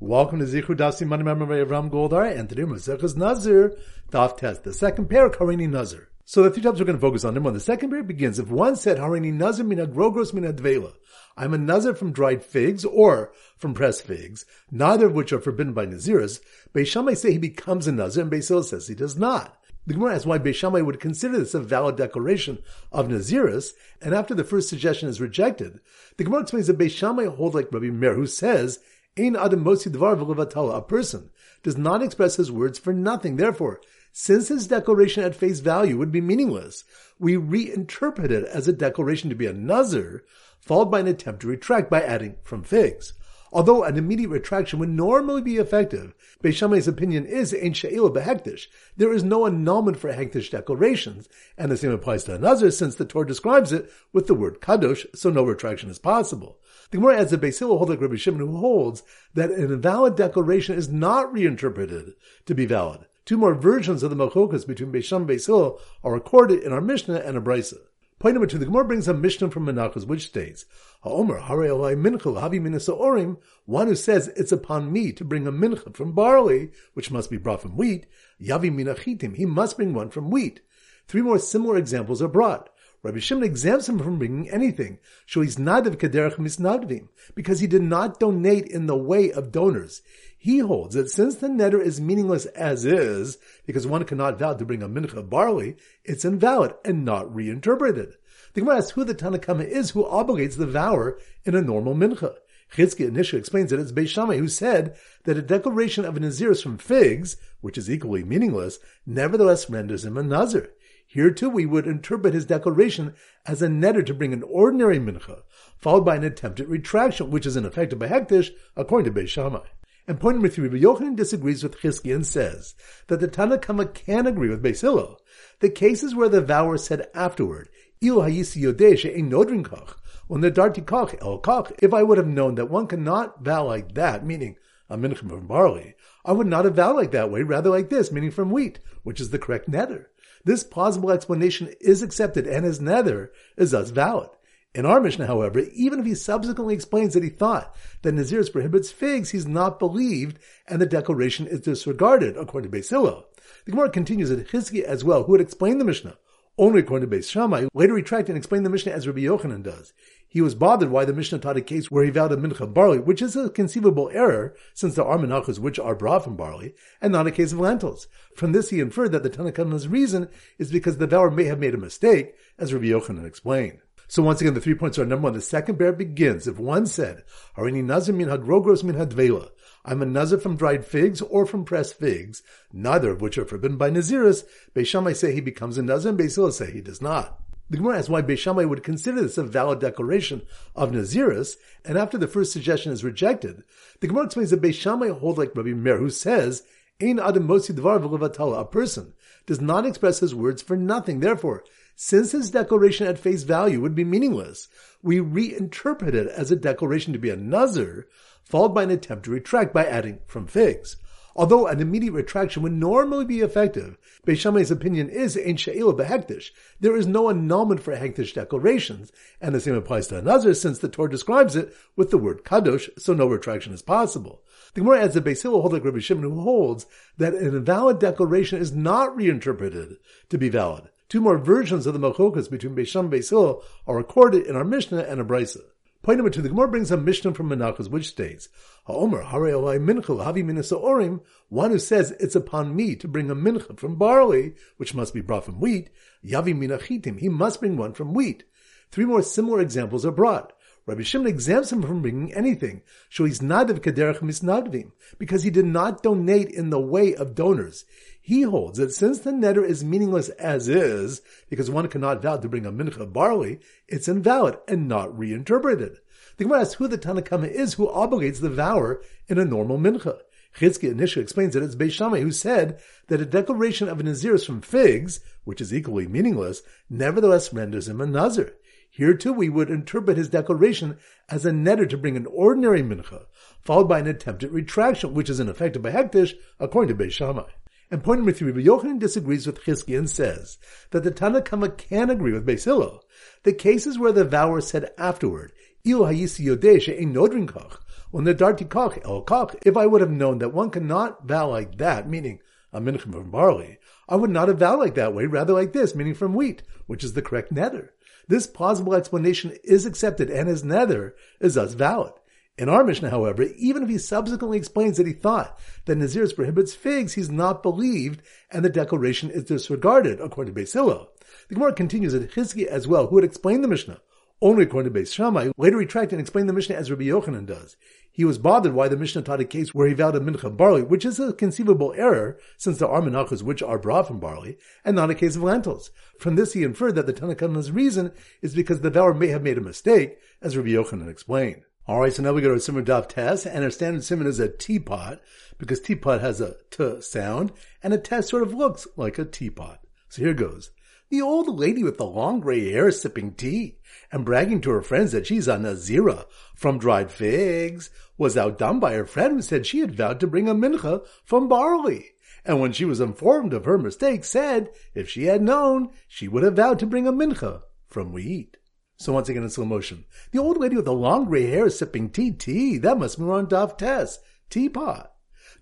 Welcome to Zichru Daf Siman Memory of Ram Goldar and today Maseches Nazir Daf Test, the second pair Harini Nazir. So the three topics we're going to focus on. Number one, the second pair begins. If one said Harini Nazir mina grogros mina dvela, I'm a Nazir from dried figs or from pressed figs, neither of which are forbidden by Naziris, Beishamai say he becomes a Nazir and Beisil says he does not. The Gemara asks why Beishamai would consider this a valid declaration of Naziris, and after the first suggestion is rejected, the Gemara explains that Beishamai holds like Rabbi Meir, who says Ein adam mosi dvar A person does not express his words for nothing. Therefore, since his declaration at face value would be meaningless, we reinterpret it as a declaration to be a nazir, followed by an attempt to retract by adding from figs. Although an immediate retraction would normally be effective, Beishamai's opinion is ein she'ila behekdesh. There is no annulment for hekdesh declarations, and the same applies to a nazir since the Torah describes it with the word kadosh, so no retraction is possible. The Gemara adds that Beis Hillel holds like Rabbi Shimon, who holds that an invalid declaration is not reinterpreted to be valid. Two more versions of the Machokas between Beis Sham and Beis Hillel are recorded in our Mishnah and a Brisa. Point number two, the Gemara brings a Mishnah from Menachos, which states, Ha'omer, hare alai minchel, havi orim, one who says it's upon me to bring a mincha from barley, which must be brought from wheat, yavi minachitim, he must bring one from wheat. Three more similar examples are brought. Rabbi Shimon exempts him from bringing anything. So he's kaderech misnadvim, because he did not donate in the way of donors. He holds that since the neder is meaningless as is, because one cannot vow to bring a mincha of barley, it's invalid and not reinterpreted. The Gemara asks who the Tanakama is who obligates the vower in a normal mincha. Chizki initially explains that it's Beis Shammai who said that a declaration of a Naziris from figs, which is equally meaningless, nevertheless renders him a Nazir. Here too we would interpret his declaration as a neder to bring an ordinary mincha, followed by an attempted retraction, which is in effect a behekdesh, according to Beis Shammai. And point number three, Rabbi Yochanan disagrees with Chizki and says that the Tanakama can agree with Beis Hillel. The cases where the vower said afterward, Il hayisi yodeh nodrin kach, when the darti el kach, if I would have known that one cannot vow like that, meaning a mincha from barley, I would not have vowed like that way, rather like this, meaning from wheat, which is the correct neder. This plausible explanation is accepted and his neder is thus valid. In our Mishnah, however, even if he subsequently explains that he thought that Naziris prohibits figs, he's not believed and the declaration is disregarded, according to Hillel. The Gemara continues that Chizki as well, who had explained the Mishnah, only according to Beis Shammai, later retracted and explained the Mishnah as Rabbi Yochanan does. He was bothered why the Mishnah taught a case where he vowed a mincha barley, which is a conceivable error, since there are minachas which are brought from barley, and not a case of lentils. From this he inferred that the Tanakhama's reason is because the vower may have made a mistake, as Rabbi Yochanan explained. So once again, the three points are number one. The second bear begins. If one said, Harini nazir min hadrogros min hadvela, I'm a nazir from dried figs or from pressed figs, neither of which are forbidden by Naziris, Beishamai say he becomes a nazir and Beisil say he does not. The Gemara asks why Beishamai would consider this a valid declaration of Naziris, and after the first suggestion is rejected, the Gemara explains that Beishamai holds like Rabbi Meir, who says, Ein adam mosi dvar A person does not express his words for nothing. Therefore, since his declaration at face value would be meaningless, we reinterpret it as a declaration to be a nazir, followed by an attempt to retract by adding from figs. Although an immediate retraction would normally be effective, Beishamai's opinion is in she'ila behekdesh. There is no annulment for hekdesh declarations, and the same applies to a nazir since the Torah describes it with the word kadosh, so no retraction is possible. The Gemara adds that Beis Hillel holds like Rabbi Shimon, who holds that an invalid declaration is not reinterpreted to be valid. Two more versions of the Machokas between Beis Sham and Beis Hillel are recorded in our Mishnah and a Brisa. Point number two, the Gemara brings a Mishnah from Menachos, which states, Ha'omer, hare olai minchel, havi orim, one who says it's upon me to bring a mincha from barley, which must be brought from wheat, yavi minachitim, he must bring one from wheat. Three more similar examples are brought. Rabbi Shimon exempts him from bringing anything, so he's nadav kaderech misnadvim, because he did not donate in the way of donors. He holds that since the neder is meaningless as is, because one cannot vow to bring a mincha of barley, it's invalid and not reinterpreted. The Gemara asks who the Tanakama is who obligates the vower in a normal mincha. Chizki initially explains that it's Beis Shammai who said that a declaration of a Naziris from figs, which is equally meaningless, nevertheless renders him a Nazir. Here too we would interpret his declaration as a neder to bring an ordinary mincha, followed by an attempted retraction, which is in effect a behekdesh, according to Beis Shammai. And point number three, Rabbi Yochanan disagrees with Chizki and says that the Tanakama can agree with Beis Hillel. The cases where the vower said afterward, Il hayisi yodeh nodrin kach, On the darti koch el koch, if I would have known that one cannot vow like that, meaning a mincha from barley, I would not have vowed like that way, rather like this, meaning from wheat, which is the correct neder. This plausible explanation is accepted and his neder is thus valid. In our Mishnah, however, even if he subsequently explains that he thought that Nazirus prohibits figs, he's not believed and the declaration is disregarded, according to Beis Hillel. The Gemara continues that Chizki as well, who had explained the Mishnah, only according to Beis Shammai, later retracted and explained the Mishnah as Rabbi Yochanan does. He was bothered why the Mishnah taught a case where he vowed a mincha barley, which is a conceivable error, since there are menachas which are brought from barley, and not a case of lentils. From this he inferred that the Tanakhama's reason is because the vower may have made a mistake, as Rabbi Yochanan explained. All right, so now we go to a simmer daf test, and our standard simmer is a teapot because teapot has a t sound, and a test sort of looks like a teapot. So here goes. The old lady with the long gray hair is sipping tea and bragging to her friends that she's a Nazira from dried figs was outdone by her friend who said she had vowed to bring a mincha from barley. And when she was informed of her mistake, said if she had known, she would have vowed to bring a mincha from wheat. So once again in slow motion. The old lady with the long gray hair is sipping tea, tea. That must be on Daf Tess. Teapot.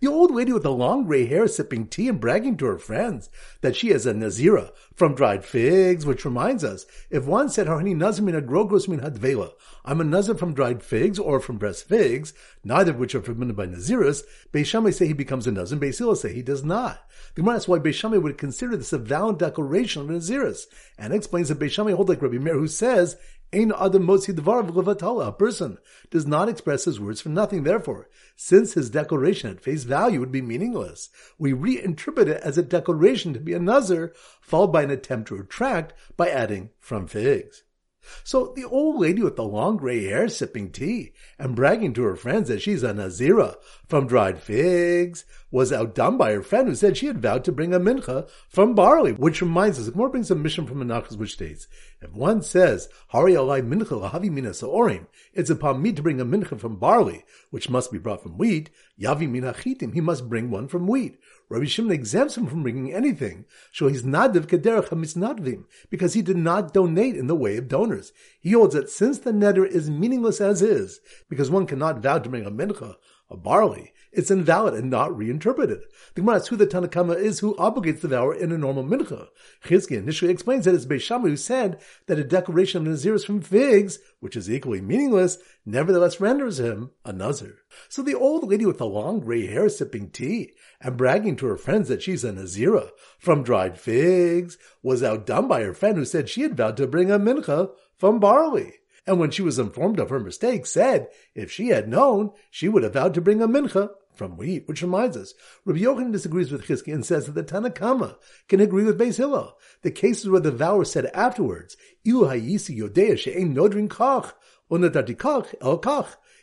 The old lady with the long gray hair sipping tea and bragging to her friends that she is a Nazira from dried figs, which reminds us, if one said, Harani Nazir min agrogos min hadvela, I'm a Nazir from dried figs or from breast figs, neither of which are forbidden by Nazirus, Beishamai say he becomes a Nazir, and Beisila say he does not. The Gemara asks why Beishamai would consider this a valid declaration of Nazirus, and explains that Beishamai holds like Rabbi Meir who says, Ein adam motzi dvar levatala. A person does not express his words for nothing. Therefore, since his declaration at face value would be meaningless, we reinterpret it as a declaration to be a nazar, followed by an attempt to retract by adding from figs. So the old lady with the long gray hair sipping tea and bragging to her friends that she's a Nazira from dried figs was outdone by her friend who said she had vowed to bring a mincha from barley, which reminds us, more brings a Mishnah from Menachos which states, if one says, Hari alai mincha lahavi mina saorim, it's upon me to bring a mincha from barley, which must be brought from wheat, yavi mina chitim, he must bring one from wheat. Rabbi Shimon exempts him from bringing anything. So he's nadiv kederach hamisnadvim, because he did not donate in the way of donors. He holds that since the neder is meaningless as is, because one cannot vow to bring a mincha, a barley, it's invalid and not reinterpreted. The Gemara asks who the Tanakama is who obligates the vow in a normal mincha. Chizki initially explains that it's Beishamah who said that a declaration of Naziris from figs, which is equally meaningless, nevertheless renders him a Nazir. So the old lady with the long gray hair sipping tea and bragging to her friends that she's a Nazira from dried figs was outdone by her friend who said she had vowed to bring a mincha from barley and when she was informed of her mistake, said if she had known, she would have vowed to bring a mincha from wheat, which reminds us, Rabbi Yochanan disagrees with Chizki and says that the Tanakama can agree with Beis Hillel. The cases where the vow is said afterwards.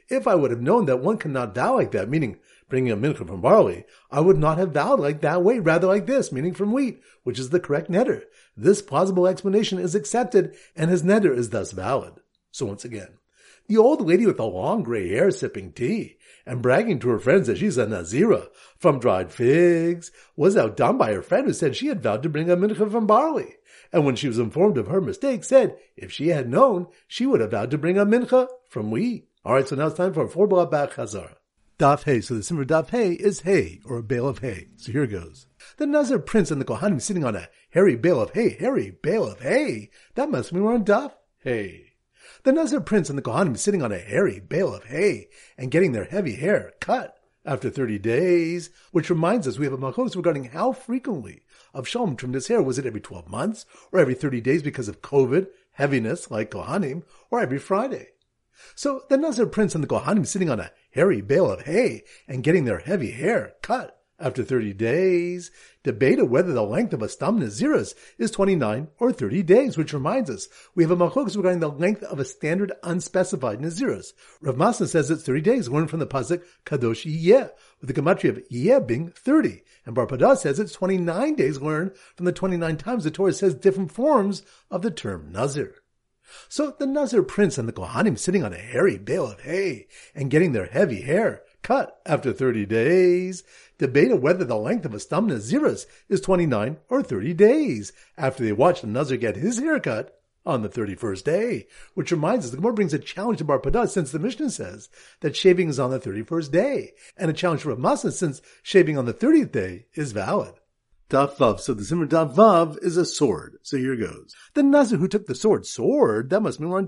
If I would have known that one cannot vow like that, meaning bringing a mincha from barley, I would not have vowed like that way, rather like this, meaning from wheat, which is the correct neder. This plausible explanation is accepted, and his neder is thus valid. So once again, the old lady with the long gray hair sipping tea and bragging to her friends that she's a Nazira from dried figs was outdone by her friend who said she had vowed to bring a mincha from barley. And when she was informed of her mistake, said if she had known, she would have vowed to bring a mincha from wheat. All right, so now it's time for a four block back chazara. Daf hay. So the simmer daf hay is hay or a bale of hay. So here goes. The Nazir prince and the Kohanim sitting on a hairy bale of hay. Hairy bale of hay. That must mean we're on daf hay. The Nazir prince and the Kohanim sitting on a hairy bale of hay and getting their heavy hair cut after 30 days, which reminds us we have a machos regarding how frequently Avshalom trimmed his hair. Was it every 12 months or every 30 days because of COVID, heaviness like Kohanim, or every Friday? So the Nazir prince and the Kohanim sitting on a hairy bale of hay and getting their heavy hair cut after 30 days, debated whether the length of a stam naziras is 29 or 30 days, which reminds us we have a machlokas regarding the length of a standard unspecified naziras. Rav Masna says it's 30 days, learned from the pasuk kadosh yeh, with the gematria of yeh being 30. And Bar Padah says it's 29 days, learned from the 29 times the Torah says different forms of the term nazir. So the Nazir prince and the Kohanim sitting on a hairy bale of hay and getting their heavy hair cut after 30 days, debated whether the length of a stam naziras is 29 or 30 days. After they watched the nazir get his hair cut, on the 31st day, which reminds us the Gemara brings a challenge to Bar Pada since the Mishnah says that shaving is on the 31st day, and a challenge for Rav since shaving on the 30th day is valid. Daf Vav. So the Simmer Daf Vav is a sword. So here goes. The Nazir who took the sword, sword, that must mean we're on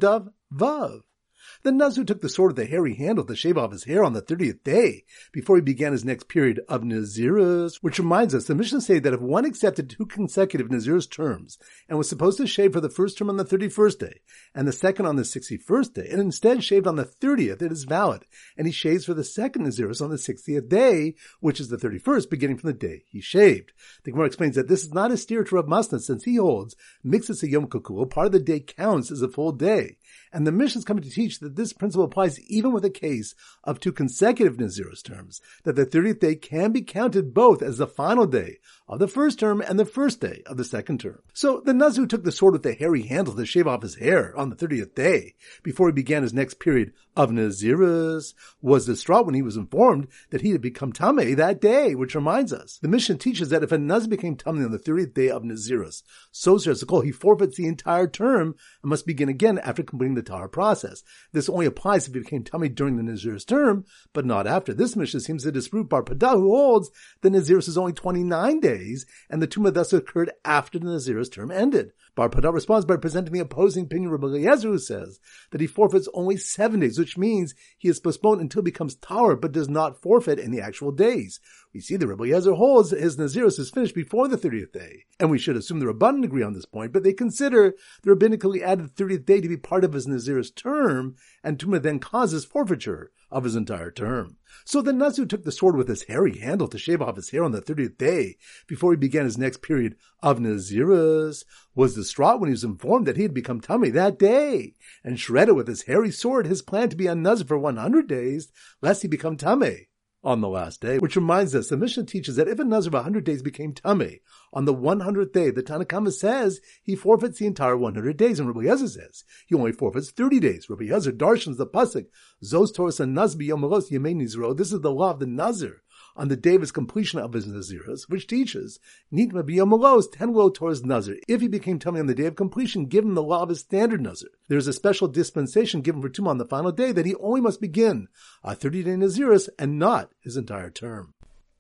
Daf Vav. The Nazir took the sword with the hairy handle to shave off his hair on the 30th day before he began his next period of Nazirus, which reminds us the Mishnah say that if one accepted two consecutive Nazirus terms and was supposed to shave for the first term on the 31st day and the second on the 61st day and instead shaved on the 30th, it is valid. And he shaves for the second Nazirus on the 60th day, which is the 31st, beginning from the day he shaved. The Gemara explains that this is not a steer to Rav Masna since he holds mixes a Yom Kukul, part of the day counts as a full day. And the Mishnah is coming to teach that this principle applies even with a case of two consecutive Nazirus terms, that the 30th day can be counted both as the final day of the first term and the first day of the second term. So the Nazir took the sword with the hairy handle to shave off his hair on the 30th day before he began his next period of Nazirus, was distraught when he was informed that he had become Tameh that day, which reminds us, the Mishnah teaches that if a Naz became Tameh on the 30th day of Nazirus, so he forfeits the entire term and must begin again after completing the Tahar process. This only applies if he became tummy during the Nazir's term, but not after. This mission seems to disprove Bar Pada, who holds the Nazirus is only 29 days, and the Tumah thus occurred after the Nazir's term ended. Bar Pada responds by presenting the opposing opinion Rabbi Eliezer, who says that he forfeits only seven days, which means he is postponed until he becomes tower, but does not forfeit any actual days. We see the Rabbi Eliezer holds that his Nazirus is finished before the 30th day, and we should assume the Rabbanan agree on this point, but they consider the rabbinically added 30th day to be part of his Nazir's term, and Tumah then causes forfeiture of his entire term. So the Nazir took the sword with his hairy handle to shave off his hair on the 30th day before he began his next period of Nazirus, was distraught when he was informed that he had become tummy that day, and shredded with his hairy sword his plan to be on Nazir for 100 days, lest he become tummy on the last day, which reminds us the Mishnah teaches that if a Nazir of 100 days became Tameh, on the 100th day, the Tanakhama says he forfeits the entire 100 days, and Rabbi Yezer says he only forfeits 30 days. Rabbi Yezer darshans the pasuk, Zos Torah and Nazbi Yomalos Yemei Nizro. This is the law of the Nazir on the day of his completion of his Naziris, which teaches, Nitma biyomalos ten lo towards Nazir. If he became tummy on the day of completion, give him the law of his standard Nazir. There is a special dispensation given for Tum on the final day that he only must begin a 30 day Naziris and not his entire term.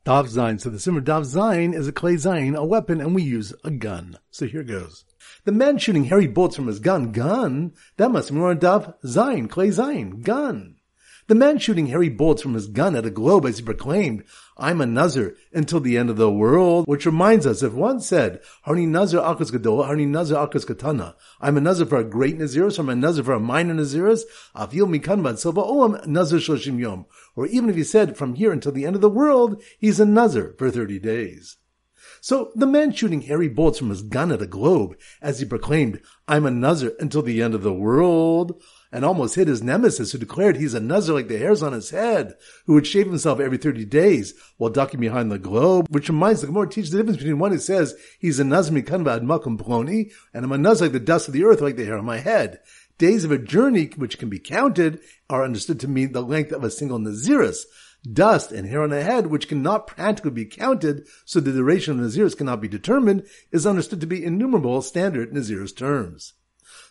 Dav Zayin. So the Simmer Dav is a clay Zayin, a weapon, and we use a gun. So here goes. The man shooting hairy bolts from his gun, gun, that must be more Dav Zayin, clay Zayin, gun. The man shooting hairy bullets from his gun at a globe as he proclaimed, I'm a Nazir until the end of the world, which reminds us, if one said, Harni Nazir Akas Gadol, Harni Nazir Akas Katana, I'm a Nazir for a great Naziris, I'm a Nazir for a minor Naziris, Afil Mikan Bad Silva oh, Olam Nazir Shoshim Yom. Or even if he said, from here until the end of the world, he's a Nazir for 30 days. So the man shooting hairy bullets from his gun at a globe as he proclaimed, I'm a Nazir until the end of the world, and almost hit his nemesis who declared he's a Nazir like the hairs on his head, who would shave himself every 30 days while ducking behind the globe, which reminds the Gemara teaches the difference between one who says he's a Nazir mikanva ad makum ploni, and I'm a Nazir like the dust of the earth like the hair on my head. Days of a journey, which can be counted, are understood to mean the length of a single Naziris, dust and hair on the head, which cannot practically be counted, so the duration of Naziris cannot be determined, is understood to be innumerable standard Naziris terms.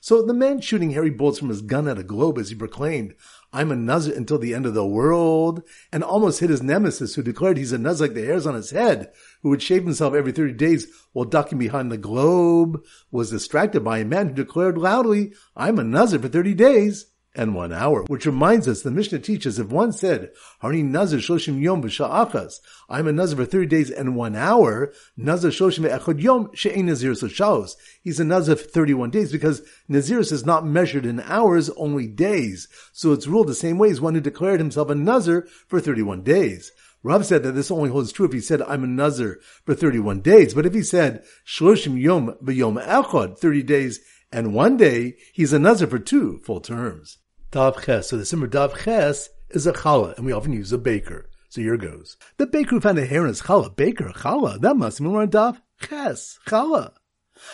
So the man shooting hairy bolts from his gun at a globe as he proclaimed, I'm a Nazir until the end of the world, and almost hit his nemesis who declared he's a Nazir like the hairs on his head, who would shave himself every 30 days while ducking behind the globe, was distracted by a man who declared loudly, I'm a Nazir for 30 days and one hour. Which reminds us, the Mishnah teaches, if one said, Harni Nazir Shoshim Yom B'Sha'achas, I'm a Nazir for 30 days and one hour, Nazir Shoshim Echad Yom She'en Nazir Soshaos. He's a Nazir for 31 days because Naziris is not measured in hours, only days. So it's ruled the same way as one who declared himself a Nazir for 31 days. Rav said that this only holds true if he said, I'm a Nazir for 31 days. But if he said, Shloshim Yom B'Yom Echad, 30 days and one day, he's a Nazir for two full terms. Dav Ches. So the simmer Dav Ches is a challah, and we often use a baker. So here goes. The baker who found a hair in his challah, baker, challah, that must mean we're on Dav Ches, challah.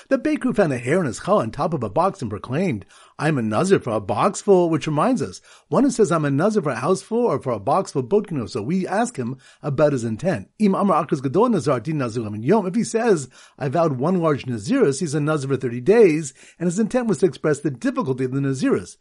The baker who found a hair in his challah on top of a box and proclaimed, I'm a nazir for a box full, which reminds us, one who says I'm a nazir for a house full or for a box full botkino. So we ask him about his intent. Nazar yom. If he says I vowed one large nazirus, he's a nazir for thirty days, and his intent was to express the difficulty of the nazarti.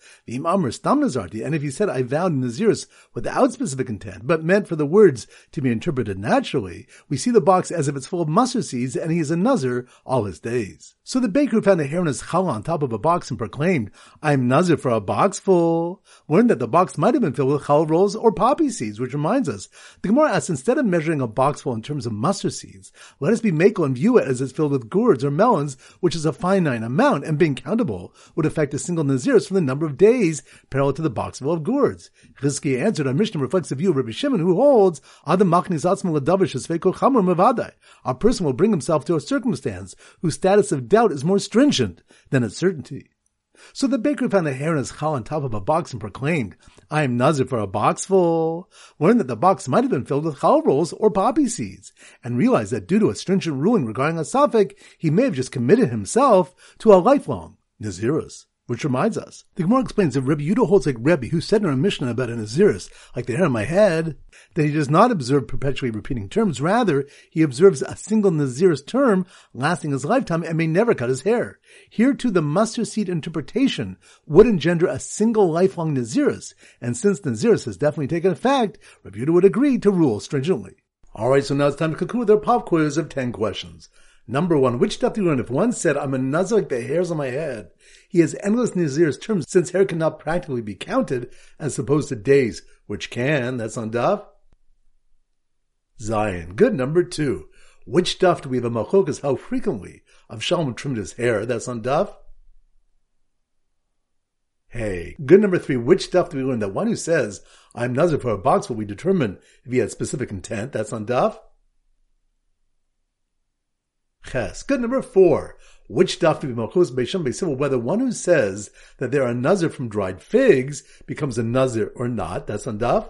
And if he said I vowed nazirus without specific intent, but meant for the words to be interpreted naturally, we see the box as if it's full of mustard seeds, and he is a nazir all his days. So the baker found a hair in his challah on top of a box and proclaimed, I'm Nazir for a box full. Learned that the box might have been filled with challah rolls or poppy seeds, which reminds us, the Gemara asks, instead of measuring a box full in terms of mustard seeds, let us be makel and view it as it's filled with gourds or melons, which is a finite amount, and being countable would affect a single Nazirus from the number of days parallel to the box full of gourds. Chizki answered, our Mishnah reflects the view of Rabbi Shimon, who holds, Adam A person will bring himself to a circumstance whose status of doubt is more stringent than its certainty. So the baker found a hair in his chal on top of a box and proclaimed, I am nazir for a box full. Learned that the box might have been filled with chal rolls or poppy seeds, and realized that due to a stringent ruling regarding a safek, he may have just committed himself to a lifelong nazirus. Which reminds us, the Gemara explains that Rebbe Yudah holds like Rebbe, who said in our Mishnah about an Aziris, like the hair on my head, that he does not observe perpetually repeating terms. Rather, he observes a single Naziris term lasting his lifetime and may never cut his hair. Here too, the mustard seed interpretation would engender a single lifelong Naziris, and since Naziris has definitely taken effect, Rebbe Yudah would agree to rule stringently. Alright, so now it's time to conclude our pop quiz of 10 questions. Number one, which stuff do you learn? If one said, I'm a nazir like the hairs on my head, he has endless nazir's terms since hair cannot practically be counted as opposed to days, which can. That's on Daf. Zion. Good. Number two. Which stuff do we have a machokas? How frequently Avshalom trimmed his hair? That's on Daf. Hey. Good number three. Which stuff do we learn? That one who says, I'm nazir for a box will be determined if he had specific intent. That's on Daf. Ches. Good number four. Which daf to be malchus beisham beisim? Whether one who says that there are nazir from dried figs becomes a nazir or not. That's on daf.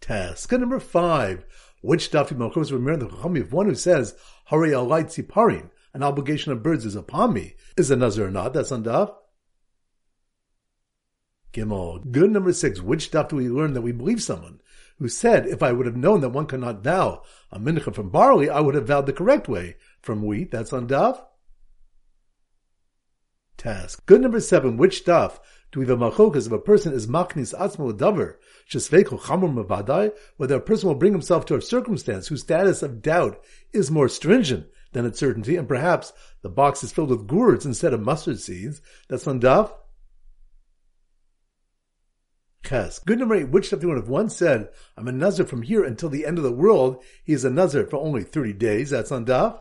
Test. Good number five. Which daf to be malchus? Remember the chachami of one who says hari alay tziparin, an obligation of birds is upon me, is a nazir or not. That's on daf. Gimel. Good number six. Which daf do we learn that we believe someone who said, if I would have known that one cannot vow a mincha from barley, I would have vowed the correct way from wheat. That's on daf. Task. Good number seven. Which daf do we have a machokas if a person is machnis atzmo davar shesveiko chamur mavadai, whether a person will bring himself to a circumstance whose status of doubt is more stringent than its certainty, and perhaps the box is filled with gourds instead of mustard seeds. That's on daf. Ches. Good number eight, which stuff do you want? If one said, I'm a Nazir from here until the end of the world, he is a Nazir for only 30 days. That's on Daf.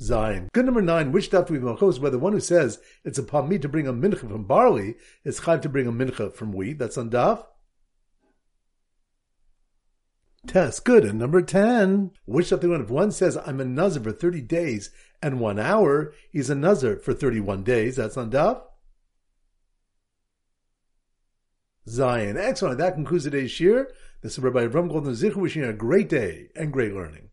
Zion. Good number nine, which do we machos? Whether one who says it's upon me to bring a mincha from barley is chayv to bring a mincha from wheat. That's on Daf. Test. Good. And number 10, which you want? If one says, I'm a Nazir for 30 days and one hour, he's a Nazir for 31 days. That's on Daf. Zion. Excellent. That concludes today's shiur. This is Rabbi Avram Goldner Zichu wishing you a great day and great learning.